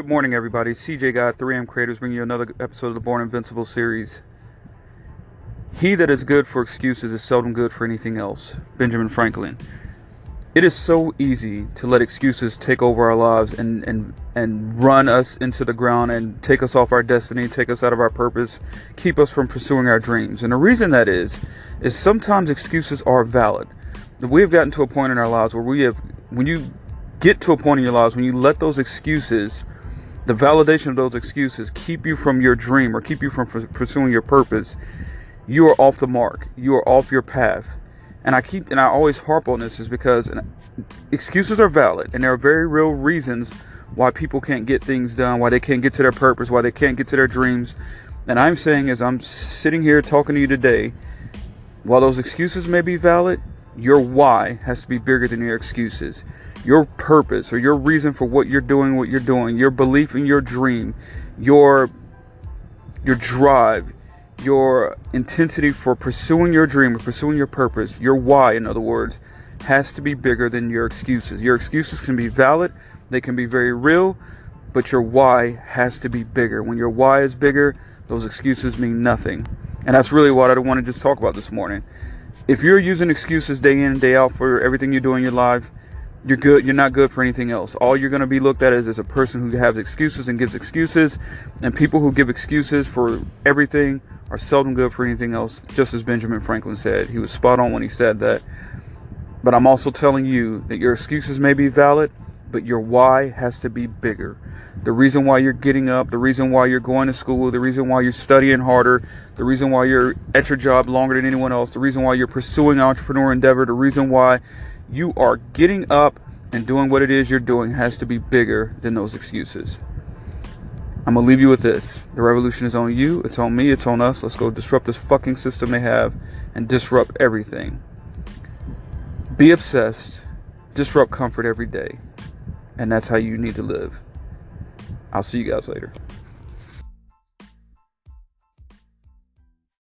Good morning, everybody. CJ God, 3M Creators, bringing you another episode of the Born Invincible series. He that is good for excuses is seldom good for anything else. Benjamin Franklin. It is so easy to let excuses take over our lives and, and, and run us into the ground and take us off our destiny, take us out of our purpose, keep us from pursuing our dreams. And the reason that is, is sometimes excuses are valid. We have gotten to a point in our lives where we have, when you get to a point in your lives, when you let those excuses the validation of those excuses keep you from your dream or keep you from pursuing your purpose, you are off the mark. You are off your path. And I keep and I always harp on this is because excuses are valid and there are very real reasons why people can't get things done, why they can't get to their purpose, why they can't get to their dreams. And I'm saying as I'm sitting here talking to you today, while those excuses may be valid, your why has to be bigger than your excuses your purpose or your reason for what you're doing what you're doing your belief in your dream your your drive your intensity for pursuing your dream or pursuing your purpose your why in other words has to be bigger than your excuses. Your excuses can be valid they can be very real but your why has to be bigger. When your why is bigger those excuses mean nothing. And that's really what i want to just talk about this morning. If you're using excuses day in and day out for everything you do in your life you're good you're not good for anything else. All you're going to be looked at as, as a person who has excuses and gives excuses and people who give excuses for everything are seldom good for anything else just as benjamin franklin said. He was spot on when he said that. But i'm also telling you that your excuses may be valid but your why has to be bigger. The reason why you're getting up the reason why you're going to school the reason why you're studying harder the reason why you're at your job longer than anyone else the reason why you're pursuing entrepreneur endeavor the reason why you are getting up and doing what it is you're doing has to be bigger than those excuses. I'm gonna leave you with this. The revolution is on you, it's on me, it's on us. Let's go disrupt this fucking system they have and disrupt everything. Be obsessed, disrupt comfort every day. And that's how you need to live. I'll see you guys later.